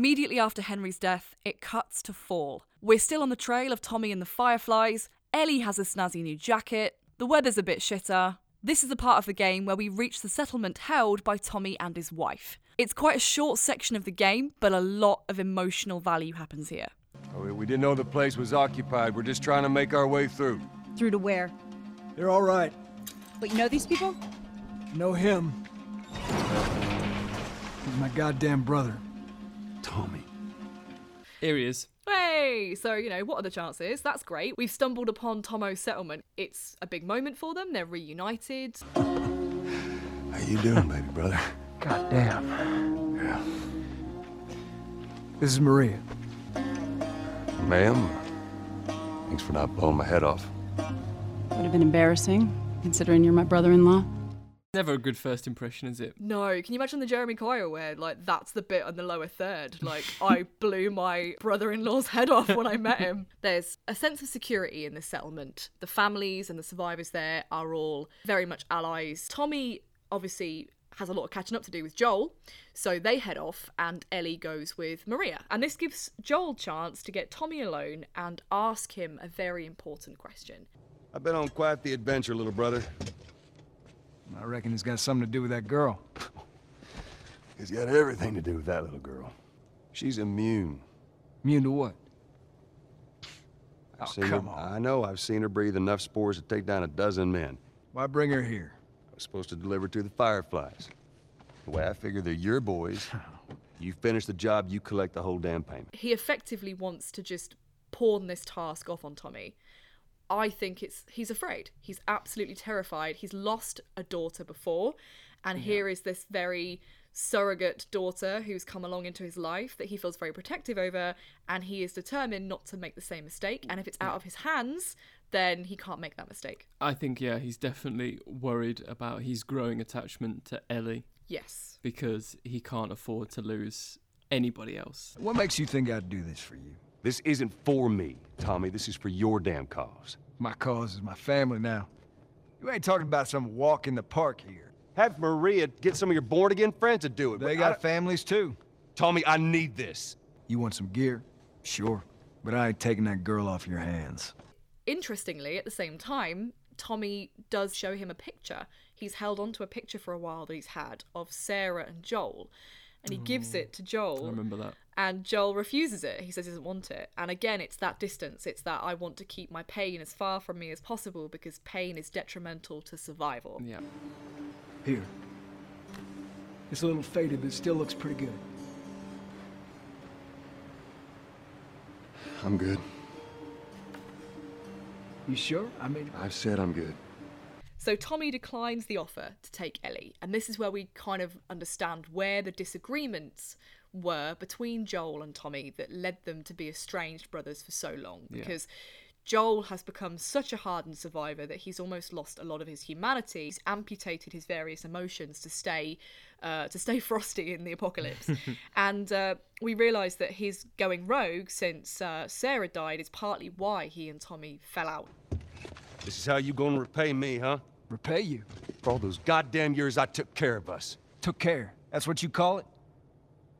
Immediately after Henry's death, it cuts to fall. We're still on the trail of Tommy and the Fireflies. Ellie has a snazzy new jacket. The weather's a bit shitter. This is the part of the game where we reach the settlement held by Tommy and his wife. It's quite a short section of the game, but a lot of emotional value happens here. Oh, we didn't know the place was occupied. We're just trying to make our way through. Through to where? They're all right. But you know these people? Know him. He's my goddamn brother. Tommy. Here he is. Hey! So, you know, what are the chances? That's great. We've stumbled upon Tommy's settlement. It's a big moment for them. They're reunited. How you doing, baby brother? Goddamn. Yeah. This is Maria. Ma'am, thanks for not blowing my head off. Would have been embarrassing, considering you're my brother-in-law. Never a good first impression, is it? No, can you imagine the Jeremy Kyle where, like, that's the bit on the lower third? Like, I (laughs) blew my brother in law's head off when I met him. (laughs) There's a sense of security in this settlement. The families and the survivors there are all very much allies. Tommy, obviously, has a lot of catching up to do with Joel, so they head off, and Ellie goes with Maria. And this gives Joel chance to get Tommy alone and ask him a very important question. I've been on quite the adventure, little brother. I reckon it's got something to do with that girl. (laughs) It's got everything to do with that little girl. She's immune. Immune to what? I've Oh, seen come her, on. I know. I've seen her breathe enough spores to take down a dozen men. Why bring her here? I was supposed to deliver to the Fireflies. The way I figure they're your boys. (laughs) You finish the job, you collect the whole damn payment. he effectively wants to just pawn this task off on Tommy. I think it's he's afraid. He's absolutely terrified. He's lost a daughter before, and here is this very surrogate daughter who's come along into his life that he feels very protective over, and he is determined not to make the same mistake. And if it's out of his hands, then he can't make that mistake. I think, yeah, he's definitely worried about his growing attachment to Ellie Yes. because he can't afford to lose anybody else. What makes you think I'd do this for you? This isn't for me, Tommy. This is for your damn cause. My cause is my family now. You ain't talking about some walk in the park here. Have Maria get some of your born again friends to do it. They got families too. Tommy, I need this. You want some gear? Sure. But I ain't taking that girl off your hands. Interestingly, at the same time, Tommy does show him a picture. He's held onto a picture for a while that he's had of Sarah and Joel. And he gives mm. it to Joel. I remember that. And Joel refuses it. He says he doesn't want it. And again, it's that distance. It's that I want to keep my pain as far from me as possible because pain is detrimental to survival. Yeah. Here. It's a little faded, but it still looks pretty good. I'm good. You sure? I mean, I've said I'm good. So Tommy declines the offer to take Ellie, and this is where we kind of understand where the disagreements were between Joel and Tommy that led them to be estranged brothers for so long. Yeah. Because Joel has become such a hardened survivor that he's almost lost a lot of his humanity. He's amputated his various emotions to stay, uh, to stay (laughs) frosty in the apocalypse. (laughs) and uh, we realise that his going rogue since uh, Sarah died is partly why he and Tommy fell out. This is how you gonna repay me, huh? Repay you. For all those goddamn years I took care of us. Took care. That's what you call it?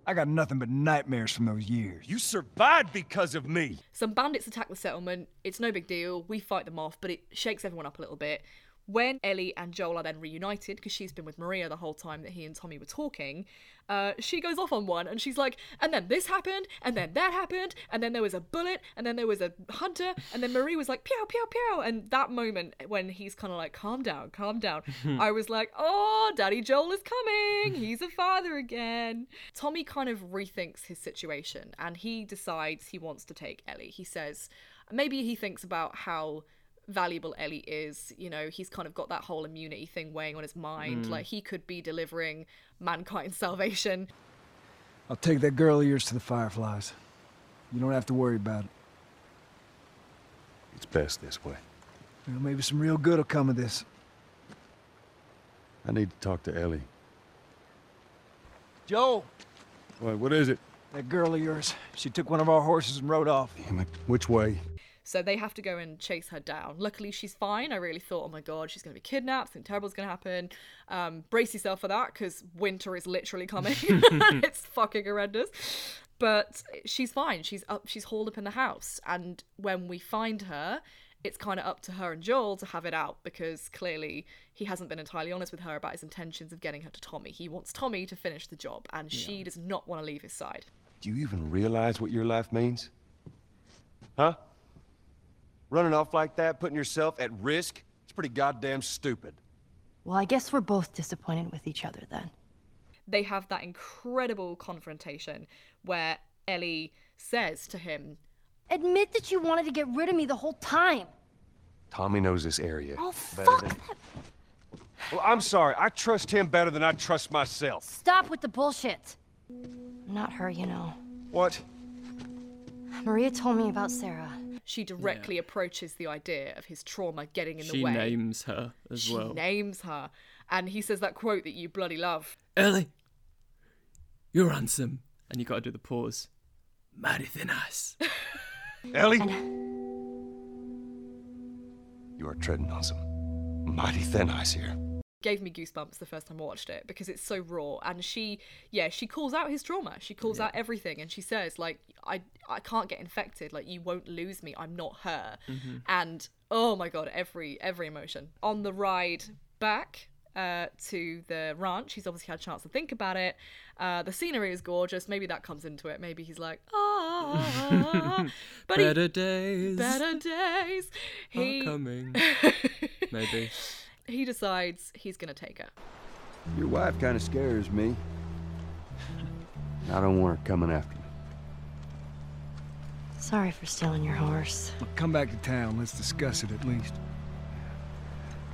I got nothing but nightmares from those years. You survived because of me. Some bandits attack the settlement. It's no big deal. We fight them off, but it shakes everyone up a little bit. When Ellie and Joel are then reunited, because she's been with Maria the whole time that he and Tommy were talking, uh, she goes off on one and she's like, and then this happened, and then that happened, and then there was a bullet, and then there was a hunter, and then Marie was like, pew, pew, pew. And that moment when he's kind of like, calm down, calm down, (laughs) I was like, oh, Daddy Joel is coming. He's a father again. Tommy kind of rethinks his situation and he decides he wants to take Ellie. He says, maybe he thinks about how valuable Ellie is. You know, he's kind of got that whole immunity thing weighing on his mind. Mm. Like he could be delivering mankind's (laughs) salvation. I'll take that girl of yours to the Fireflies. You don't have to worry about it. It's best this way. You know, maybe some real good will come of this. I need to talk to Ellie. Joel, What, what is it? that girl of yours, she took one of our horses and rode off. Damn it. Which way? So they have to go and chase her down. Luckily, she's fine. I really thought, oh my god, she's going to be kidnapped. Something terrible's going to happen. Um, brace yourself for that because winter is literally coming. (laughs) (laughs) it's fucking horrendous. But she's fine. She's up. She's hauled up in the house. And when we find her, it's kind of up to her and Joel to have it out because clearly he hasn't been entirely honest with her about his intentions of getting her to Tommy. He wants Tommy to finish the job, and she does not want to leave his side. Do you even realize what your life means? Huh? Running off like that, putting yourself at risk? It's pretty goddamn stupid. Well, I guess we're both disappointed with each other then. they have that incredible confrontation where Ellie says to him, Admit that you wanted to get rid of me the whole time. Tommy knows this area. Oh, fuck than... Well, I'm sorry. I trust him better than I trust myself. Stop with the bullshit. Not her, you know. What? Maria told me about Sarah. She directly approaches the idea of his trauma getting in the way. She way. names her as she well. names her. And he says that quote that you bloody love. Ellie, you're handsome. And you got to do the pause. Mighty thin ice. (laughs) Ellie? You are treading on some mighty thin ice here. Gave me goosebumps the first time I watched it because it's so raw. And she, yeah, she calls out his trauma. She calls out everything. And she says, like, I, I can't get infected. Like, you won't lose me. I'm not her. Mhm. And oh my God, every, every emotion. On the ride back, uh, to the ranch. He's obviously had a chance to think about it. Uh, the scenery is gorgeous. Maybe that comes into it. Maybe he's like, ah. (laughs) but he- Better days better days. He are coming. (laughs) Maybe. He decides he's gonna take her. Your wife kind of scares me. I don't want her coming after me. Sorry for stealing your horse. Well, come back to town. Let's discuss it at least.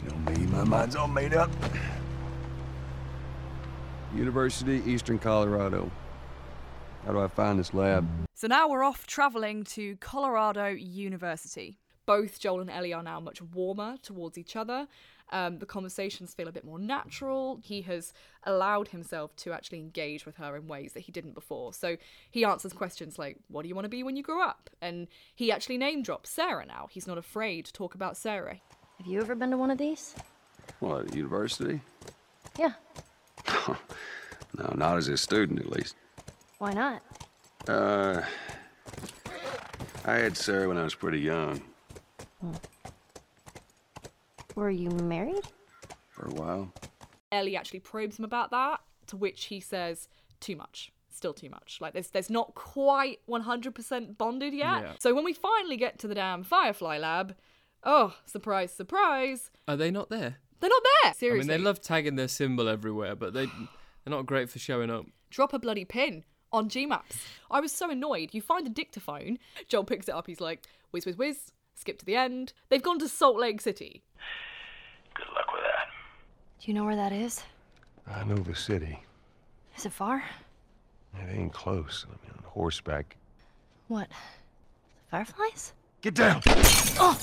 You know me, my mind's all made up. University, Eastern Colorado. How do I find this lab? So now we're off traveling to Colorado University. Both Joel and Ellie are now much warmer towards each other. Um, the conversations feel a bit more natural. He has allowed himself to actually engage with her in ways that he didn't before. So he answers questions like, What do you want to be when you grow up? And he actually name drops Sarah now. He's not afraid to talk about Sarah. Have you ever been to one of these? What, university? Yeah. (laughs) No, not as a student, at least. Why not? Uh, I had Sarah when I was pretty young. Were you married? For a while. Ellie actually probes him about that, to which he says, Too much. Still too much. Like there's there's not quite 100% bonded yet. Yeah. So when we finally get to the damn Firefly lab, oh, surprise, surprise, Are they not there? they're not there. Seriously. I Seriously. mean, they love tagging their symbol everywhere, but they they're not great for showing up. Drop a bloody pin on Gmaps. I was so annoyed. You find a dictaphone, Joel picks it up, he's like, whiz, whiz, whiz, skip to the end. They've gone to Salt Lake City. Good luck with that. Do you know where that is? I know the city. Is it far? It ain't close. I mean, on horseback. What? The fireflies? Get down! Oh!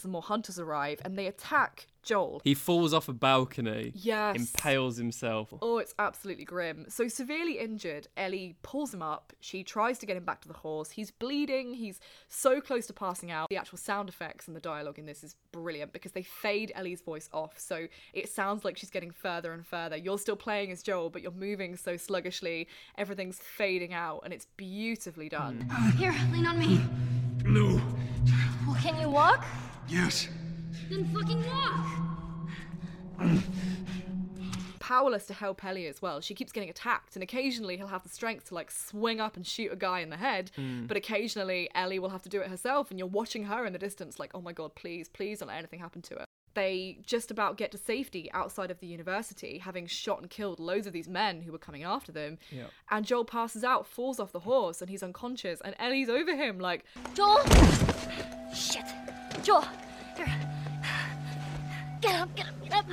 Some more hunters arrive and they attack Joel. He falls off a balcony. Yes. Impales himself. Oh, it's absolutely grim. So, severely injured, Ellie pulls him up. She tries to get him back to the horse. He's bleeding. He's so close to passing out. The actual sound effects and the dialogue in this is brilliant because they fade Ellie's voice off. So, it sounds like she's getting further and further. You're still playing as Joel, but you're moving so sluggishly. Everything's fading out, and it's beautifully done. Here, lean on me. No. Well, can you walk? Yes. Then fucking walk. Powerless to help Ellie as well. She keeps getting attacked, and occasionally he'll have the strength to like swing up and shoot a guy in the head. Mm. But occasionally Ellie will have to do it herself, and you're watching her in the distance, like, oh my god, please, please don't let anything happen to her. They just about get to safety outside of the university, having shot and killed loads of these men who were coming after them. Yeah. And Joel passes out, falls off the horse, and he's unconscious. And Ellie's over him, like, Joel! Shit. Joel! Here. Get up, get up, get up.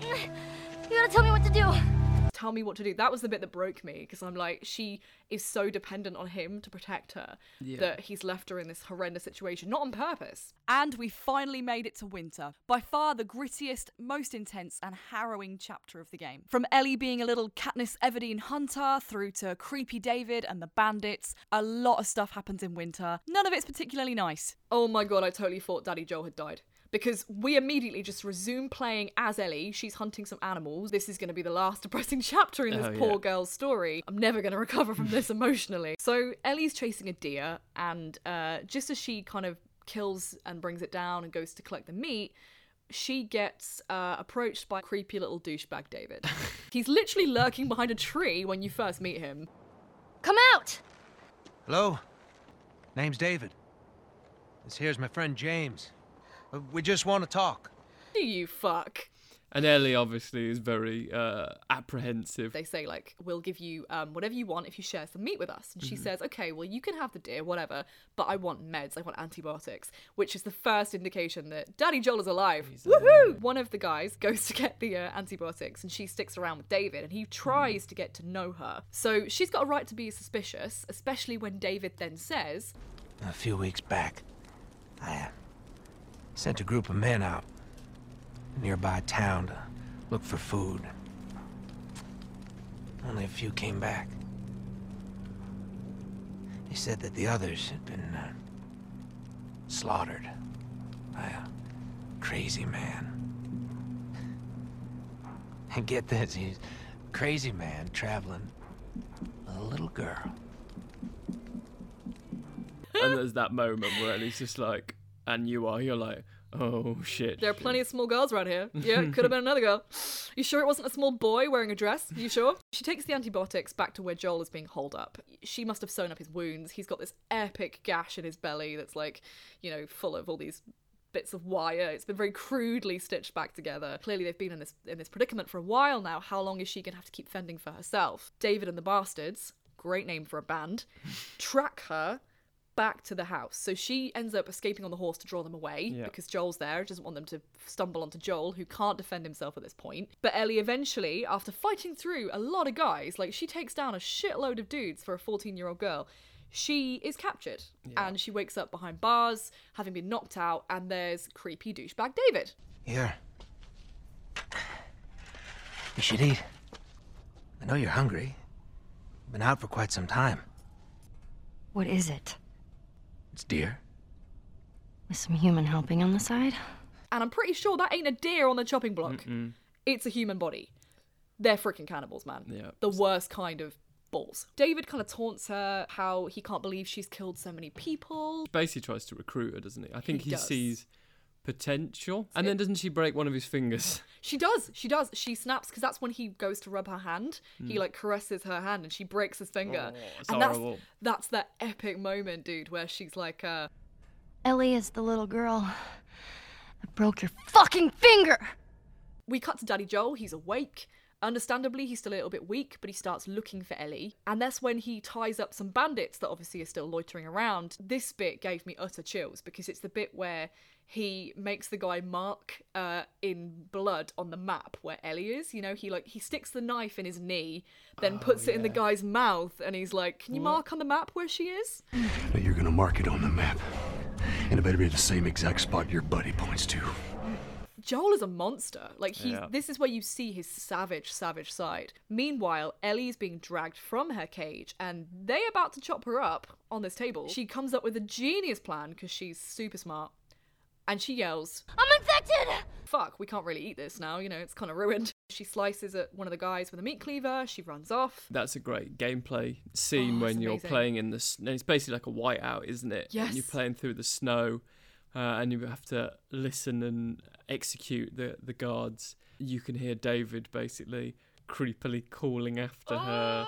You gotta tell me what to do. Tell me what to do. That was the bit that broke me because I'm like, she is so dependent on him to protect her Yeah. that he's left her in this horrendous situation, not on purpose. And we finally made it to winter. By far the grittiest, most intense, and harrowing chapter of the game. From Ellie being a little Katniss Everdeen hunter through to creepy David and the bandits, a lot of stuff happens in winter. None of it's particularly nice. Oh my god, I totally thought Daddy Joel had died because we immediately just resume playing as Ellie. She's hunting some animals. This is going to be the last (laughs) depressing chapter in this Oh, poor yeah. girl's story. I'm never going to recover from this (laughs) emotionally. So Ellie's chasing a deer, and uh, just as she kind of kills and brings it down and goes to collect the meat. She gets uh, approached by creepy little douchebag David. (laughs) He's literally lurking behind a tree when you first meet him. Come out! Hello? Name's David. This here's my friend James. We just want to talk. Do you fuck? And Ellie obviously is very uh, apprehensive. They say like, "We'll give you um, whatever you want if you share some meat with us." And she Mhm. says, "Okay, well you can have the deer, whatever, but I want meds. I want antibiotics," which is the first indication that Daddy Joel is alive. Woohoo! One of the guys goes to get the uh, antibiotics, and she sticks around with David, and he tries to get to know her. So she's got a right to be suspicious, especially when David then says, A few weeks back, I uh, sent a group of men out a nearby town to look for food. Only a few came back. They said that the others had been uh, slaughtered by a crazy man. And get this, he's a crazy man traveling with a little girl. and there's that moment where Ellie's just like, and you are, you're like, oh shit. There are plenty of small girls around here. Yeah, could have (laughs) been another girl. You sure it wasn't a small boy wearing a dress? You sure? She takes the antibiotics back to where Joel is being holed up. She must have sewn up his wounds. He's got this epic gash in his belly that's like, you know, full of all these bits of wire. It's been very crudely stitched back together. Clearly they've been in this in this predicament for a while now. How long is she going to have to keep fending for herself? David and the Bastards, great name for a band, track her back to the house. So she ends up escaping on the horse to draw them away Yeah. because Joel's there, doesn't want them to stumble onto Joel, who can't defend himself at this point. But Ellie eventually, after fighting through a lot of guys, like she takes down a shitload of dudes for a 14 year old girl. She is captured and she wakes up behind bars, having been knocked out, and there's creepy douchebag David. Here. You should eat. I know you're hungry. Been out for quite some time. What is it? It's deer. With some human helping on the side? And I'm pretty sure that ain't a deer on the chopping block. Mm-mm. It's a human body. They're freaking cannibals, man. Yeah. The worst kind of balls. David kind of taunts her how he can't believe she's killed so many people. He basically tries to recruit her, doesn't he? I think He he, does. sees potential, and then doesn't she break one of his fingers? (laughs) She does. She does. She snaps because that's when he goes to rub her hand. He Mm. like caresses her hand and she breaks his finger. Oh, it's and that's horrible. that's that epic moment, dude, where she's like, uh, Ellie is the little girl that broke your fucking finger! we cut to Daddy Joel. He's awake. Understandably, he's still a little bit weak, but he starts looking for Ellie. And that's when he ties up some bandits that obviously are still loitering around. This bit gave me utter chills because it's the bit where he makes the guy mark uh, in blood on the map where Ellie is. You know, he like he sticks the knife in his knee, then puts it in the guy's mouth, and he's like, "Can you What? mark on the map where she is?" Now you're gonna mark it on the map. And it better be the same exact spot your buddy points to. Joel is a monster. Like he's Yeah. this is where you see his savage, savage side. Meanwhile, Ellie's being dragged from her cage and they about to chop her up on this table. She comes up with a genius plan because she's super smart. And she yells, I'm infected! Fuck, we can't really eat this now, you know, it's kind of ruined. She slices at one of the guys with a meat cleaver, she runs off. That's a great gameplay scene Oh, when you're amazing. playing in the. s- and It's basically like a whiteout, isn't it? And you're playing through the snow, uh, and you have to listen and execute the the guards. you can hear David basically creepily calling after her,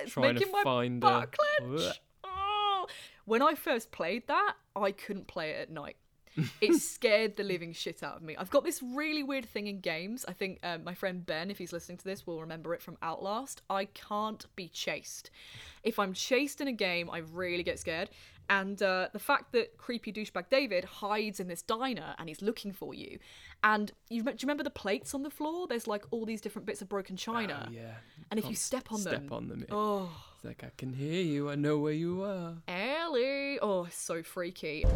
it's trying to making my find butt her. clench. Oh. When I first played that, I couldn't play it at night. It scared the living shit out of me. I've got this really weird thing in games. I think um, my friend Ben, if he's listening to this, will remember it from Outlast. I can't be chased. If I'm chased in a game, I really get scared. And uh, the fact that creepy douchebag David hides in this diner and he's looking for you, and you do you remember the plates on the floor? There's like all these different bits of broken china. Oh, yeah. And if you step on them, step on them. oh, It's like I can hear you. I know where you are. Ellie, oh, so freaky.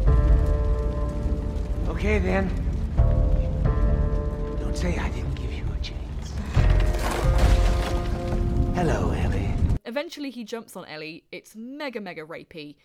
Okay then. Don't say I didn't give you a chance. Hello, Ellie. Eventually, he jumps on Ellie. It's mega, mega rapey.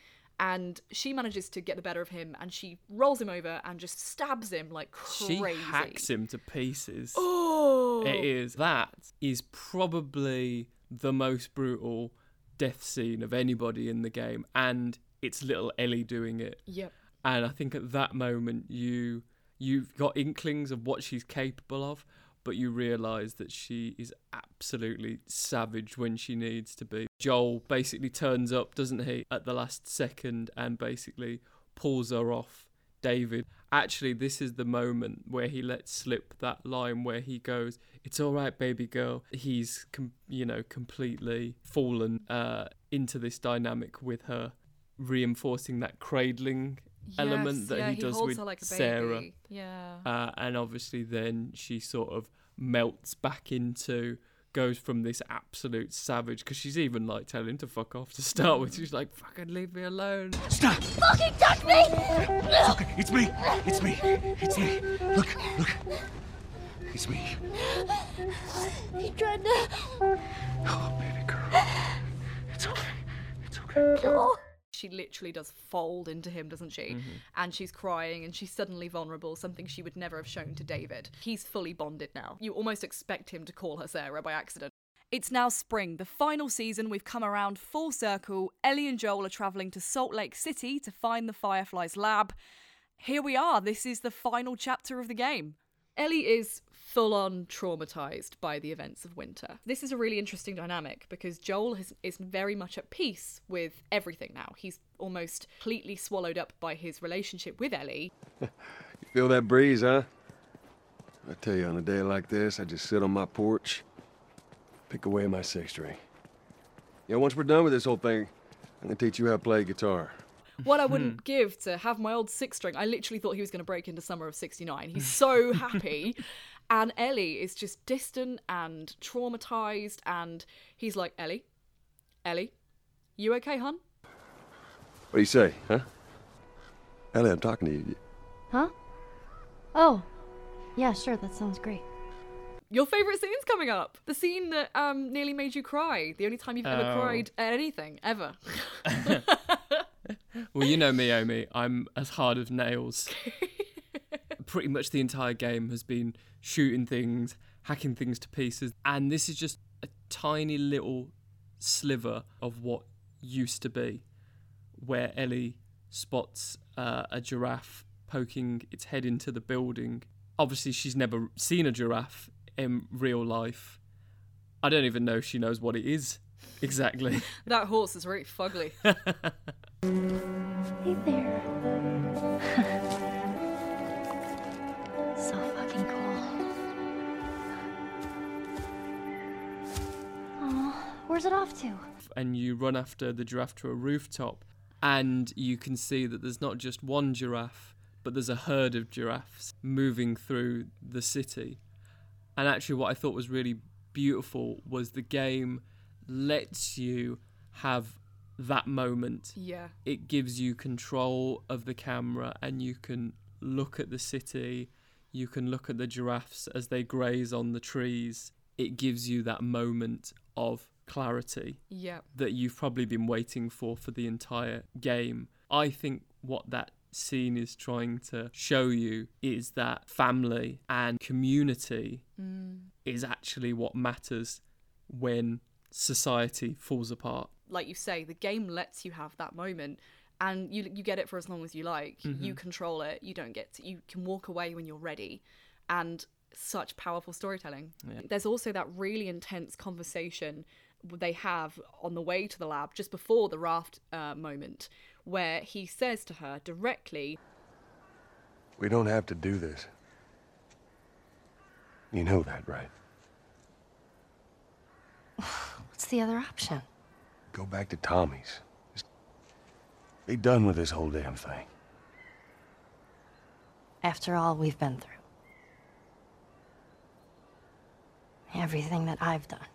And she manages to get the better of him and she rolls him over and just stabs him like crazy. She hacks him to pieces. Oh! It is. That is probably the most brutal death scene of anybody in the game. And it's little Ellie doing it. Yep. And I think at that moment you you've got inklings of what she's capable of, but you realise that she is absolutely savage when she needs to be. Joel basically turns up, doesn't he, at the last second and basically pulls her off David. Actually, this is the moment where he lets slip that line where he goes, "It's all right, baby girl." He's, com- you know, completely fallen uh, into this dynamic with her, reinforcing that cradling element that yeah, he he does with like Sarah. Yeah. Uh, and obviously, then she sort of melts back into, goes from this absolute savage because she's even like telling him to fuck off to start with. She's like, "Fucking leave me alone." Stop! Fucking touch me! It's okay. It's me. It's me. It's me. Look, look. It's me. He tried to. Oh, baby girl. It's okay. It's okay. No. She literally does fold into him, doesn't she? Mm-hmm. And she's crying and she's suddenly vulnerable, something she would never have shown to David. He's fully bonded now. You almost expect him to call her Sarah by accident. It's now spring, the final season. We've come around full circle. Ellie and Joel are travelling to Salt Lake City to find the Fireflies lab. Here we are. This is the final chapter of the game. Ellie is full on traumatized by the events of winter. This is a really interesting dynamic because Joel has, is very much at peace with everything now. He's almost completely swallowed up by his relationship with Ellie. (laughs) You feel that breeze, huh? I tell you, on a day like this, I just sit on my porch, pick away my six string. Yeah, once we're done with this whole thing, I'm gonna teach you how to play guitar. What I (laughs) wouldn't give to have my old six string, I literally thought he was going to break into Summer of 69. He's so happy. (laughs) And Ellie is just distant and traumatized. And he's like, Ellie, Ellie, you okay, hun? What do you say, huh? Ellie, I'm talking to you. Huh? Oh, yeah, sure, that sounds great. Your favourite scene's coming up. The scene that um, nearly made you cry. The only time you've ever Oh. cried at anything, ever. (laughs) Well, you know me, Omi. I'm as hard as nails. (laughs) Pretty much the entire game has been shooting things, hacking things to pieces, and this is just a tiny little sliver of what used to be, where Ellie spots uh, a giraffe poking its head into the building. Obviously, she's never seen a giraffe in real life. I don't even know if she knows what it is (laughs) exactly. (laughs) that horse is really fugly. (laughs) Hey there. So fucking cool. Aw, where's it off to? and you run after the giraffe to a rooftop, and you can see that there's not just one giraffe, but there's a herd of giraffes moving through the city. And actually, what I thought was really beautiful was the game lets you have that moment. Yeah. It gives you control of the camera, and you can look at the city, you can look at the giraffes as they graze on the trees. It gives you that moment of clarity Yeah. that you've probably been waiting for for the entire game. I think what that scene is trying to show you is that family and community Mm. is actually what matters when society falls apart. like you say, the game lets you have that moment, and you you get it for as long as you like. You Mhm. control it. You don't get to, you can walk away when you're ready, and such powerful storytelling. Yeah. There's also that really intense conversation they have on the way to the lab just before the raft uh, moment, where he says to her directly, We don't have to do this. You know that, right? (sighs) What's the other option? Go back to Tommy's. Just be done with this whole damn thing. After all we've been through. Everything that I've done.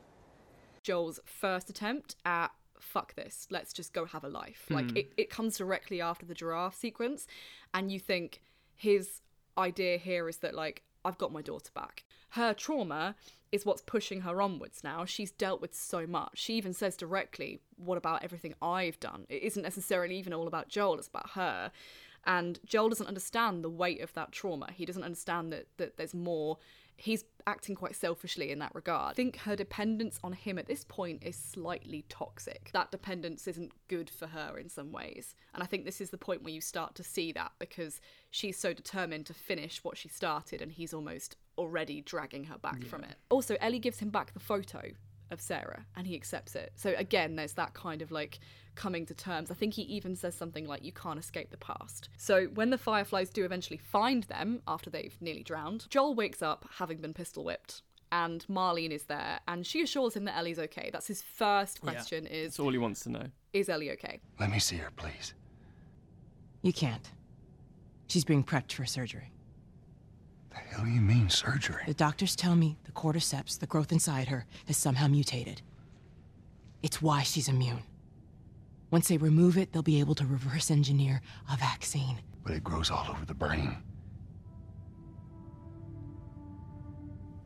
Joel's first attempt at fuck this, let's just go have a life. Like Hmm. it, it comes directly after the giraffe sequence, and you think his idea here is that like I've got my daughter back. Her trauma is what's pushing her onwards now. She's dealt with so much. She even says directly, What about everything I've done? It isn't necessarily even all about Joel, it's about her. And Joel doesn't understand the weight of that trauma. He doesn't understand that, that there's more. He's acting quite selfishly in that regard. I think her dependence on him at this point is slightly toxic. That dependence isn't good for her in some ways. And I think this is the point where you start to see that because she's so determined to finish what she started and he's almost already dragging her back from it. Also, Ellie gives him back the photo of Sarah and he accepts it. So again, there's that kind of like coming to terms. I think he even says something like, You can't escape the past. So when the Fireflies do eventually find them after they've nearly drowned, Joel wakes up having been pistol whipped. And Marlene is there, and she assures him that Ellie's okay. That's his first Yeah. question: is That's all he wants to know. is Ellie okay? Let me see her, please. You can't. She's being prepped for surgery. The hell do you mean, surgery? The doctors tell me the cordyceps, the growth inside her, has somehow mutated. It's why she's immune. Once they remove it, they'll be able to reverse engineer a vaccine. But it grows all over the brain.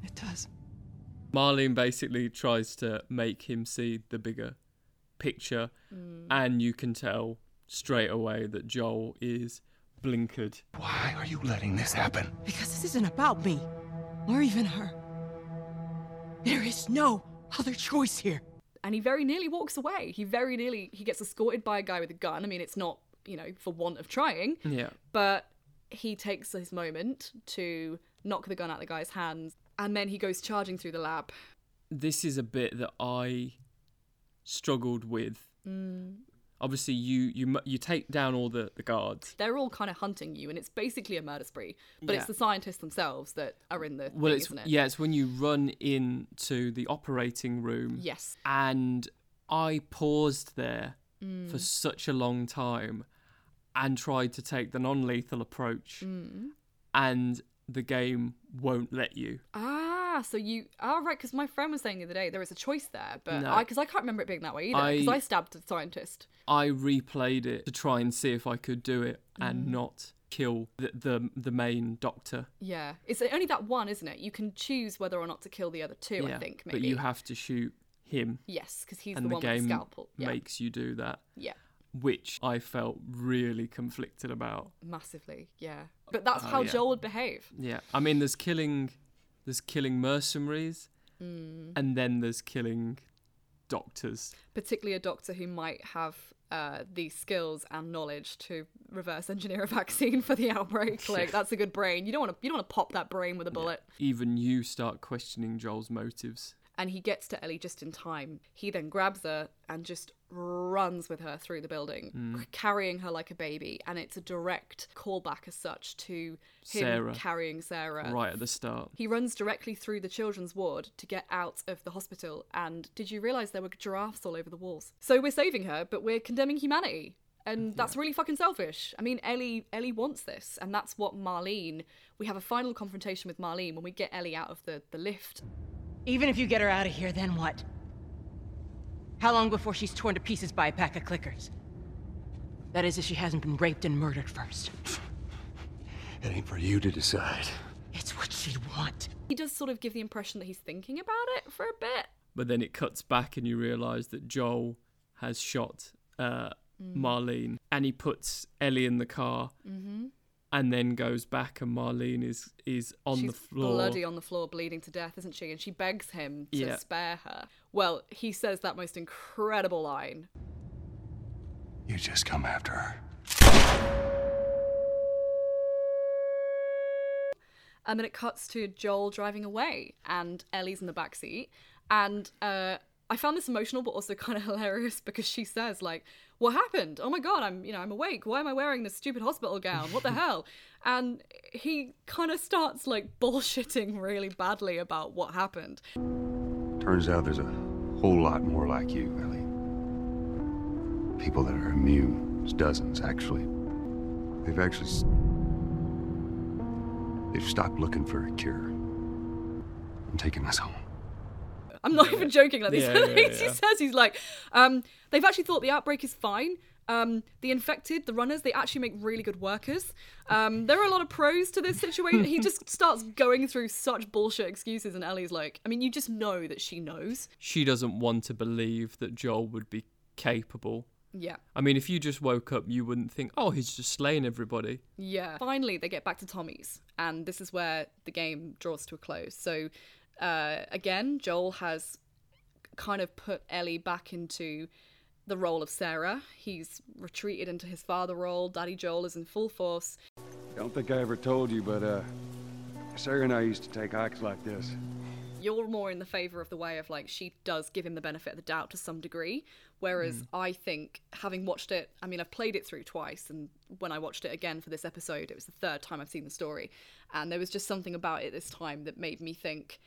It does. Marlene basically tries to make him see the bigger picture, mm. and you can tell straight away that Joel is blinkered. Why are you letting this happen? Because this isn't about me, or even her. There is no other choice here. and he very nearly walks away. He very nearly he gets escorted by a guy with a gun. I mean, it's not you know for want of trying, Yeah. but he takes his moment to knock the gun out of the guy's hands, and then he goes charging through the lab. This is a bit that I struggled with. Mm. Obviously, you you you take down all the, the guards. They're all kind of hunting you, and it's basically a murder spree. But Yeah. it's the scientists themselves that are in the Well, thing, it's it? yeah, it's when you run into the operating room. Yes. And I paused there Mm. for such a long time and tried to take the non-lethal approach, Mm. and the game won't let you. Ah, so you ah right? Because my friend was saying the other day there is a choice there, but No. I because I can't remember it being that way either. Because I- I stabbed a scientist. I replayed it to try and see if I could do it and Mm. not kill the, the the main doctor. Yeah, it's only that one, isn't it? You can choose whether or not to kill the other two. I think maybe. But you have to shoot him. Yes, because he's and the the one with the game scalpel. Yeah. makes you do that. Yeah. Which I felt really conflicted about. Massively, yeah. But that's Oh, how yeah. Joel would behave. Yeah, I mean, there's killing, there's killing mercenaries, Mm. and then there's killing doctors. Particularly a doctor who might have uh, the skills and knowledge to reverse engineer a (laughs) vaccine for the outbreak. (laughs) Like that's a good brain. You don't want to you don't want to pop that brain with a bullet. Even you start questioning Joel's motives. and he gets to Ellie just in time. He then grabs her and just runs with her through the building, Mm. carrying her like a baby. And it's a direct callback as such to him Sarah. carrying Sarah. Right at the start. He runs directly through the children's ward to get out of the hospital. And did you realise there were giraffes all over the walls? So we're saving her, but we're condemning humanity. And that's really fucking selfish. I mean, Ellie Ellie wants this, and that's what Marlene. We have a final confrontation with Marlene when we get Ellie out of the, the lift. Even if you get her out of here, then what? How long before she's torn to pieces by a pack of clickers? That is, if she hasn't been raped and murdered first. It ain't for you to decide. It's what she'd want. He does sort of give the impression that he's thinking about it for a bit. But then it cuts back, and you realise that Joel has shot uh, Mm. Marlene, and he puts Ellie in the car, Mhm. And then goes back, and Marlene is is on She's the floor. bloody on the floor, bleeding to death, isn't she? And she begs him to Yeah. spare her. Well, he says that most incredible line. You just come after her. and then it cuts to Joel driving away, and Ellie's in the back seat, and uh, I found this emotional but also (laughs) kind of hilarious because she says like, "What happened? Oh my god, I'm you know I'm awake. Why am I wearing this stupid hospital gown? What the (laughs) hell?" And he kind of starts like bullshitting really badly about what happened. Turns out there's a whole lot more like you, Ellie. People that are immune. There's dozens, actually. They've actually. s- They've stopped looking for a cure. I'm taking us home. I'm not even joking. Like these Yeah, yeah, things he yeah. says, he's like, um, they've actually thought the outbreak is fine. Um, the infected, the runners, they actually make really good workers. Um, there are a lot of pros to this situation. he just (laughs) starts going through such bullshit excuses, and Ellie's like, I mean, you just know that she knows. She doesn't want to believe that Joel would be capable. Yeah. I mean, if you just woke up, you wouldn't think, oh, he's just slaying everybody. Yeah. Finally, they get back to Tommy's, and this is where the game draws to a close. So, uh, again, Joel has kind of put Ellie back into the role of Sarah. He's retreated into his father role. Daddy Joel is in full force. Don't think I ever told you, but, uh, Sarah and I used to take hikes like this. You're more in the favor of the way of like she does give him the benefit of the doubt to some degree, whereas I think having watched it, I mean, I've played it through twice, and when I watched it again for this episode, it was the third time I've seen the story, and there was just something about it this time that made me think,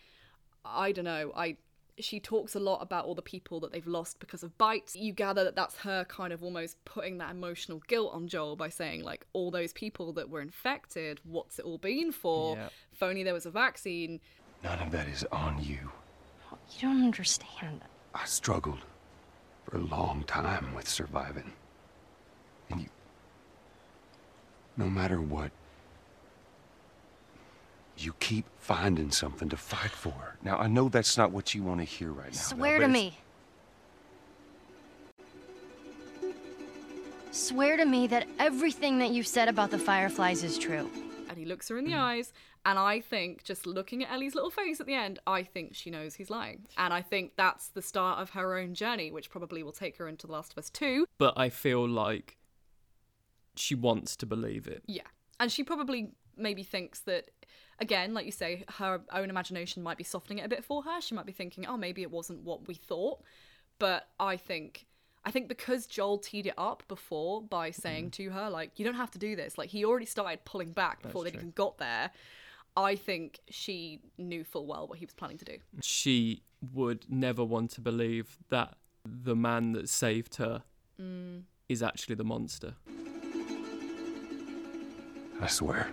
I don't know, I. She talks a lot about all the people that they've lost because of bites. You gather that that's her kind of almost putting that emotional guilt on Joel by saying, like, all those people that were infected, what's it all been for? Yep. If only there was a vaccine. None of that is on you. You don't understand. I struggled for a long time with surviving. And you. No matter what, you keep finding something to fight for. Now, I know that's not what you want to hear right now. Swear Val, to me. Swear to me that everything that you've said about the Fireflies is true. and he looks her in the eyes and i think just looking at ellie's little face at the end i think she knows he's lying and i think that's the start of her own journey which probably will take her into the last of us 2 But I feel like she wants to believe it. yeah and she probably maybe thinks that again like you say her own imagination might be softening it a bit for her she might be thinking oh maybe it wasn't what we thought but i think I think because Joel teed it up before by saying to her, like, you don't have to do this, like, he already started pulling back before That's they true. even got there. I think she knew full well what he was planning to do. She would never want to believe that the man that saved her Mm. is actually the monster. I swear.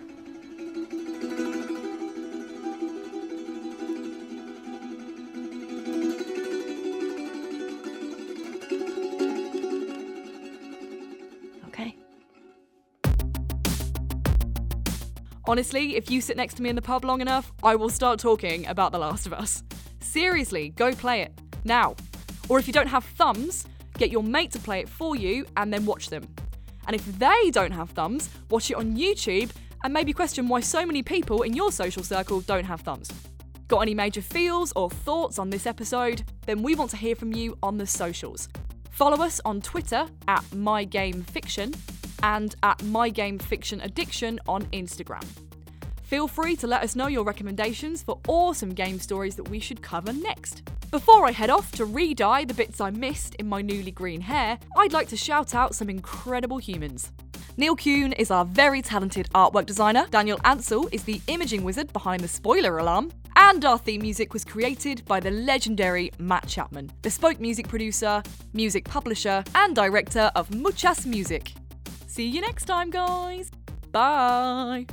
Honestly, if you sit next to me in the pub long enough, I will start talking about The Last of Us. Seriously, go play it. Now. Or if you don't have thumbs, get your mate to play it for you and then watch them. And if they don't have thumbs, watch it on YouTube and maybe question why so many people in your social circle don't have thumbs. Got any major feels or thoughts on this episode? Then we want to hear from you on the socials. Follow us on Twitter at MyGameFiction and at MyGameFictionAddiction on Instagram. Feel free to let us know your recommendations for awesome game stories that we should cover next. Before I head off to re dye the bits I missed in my newly green hair, I'd like to shout out some incredible humans. Neil Kuhn is our very talented artwork designer, Daniel Ansell is the imaging wizard behind the spoiler alarm, and our theme music was created by the legendary Matt Chapman, bespoke music producer, music publisher, and director of Muchas Music. See you next time, guys! Bye!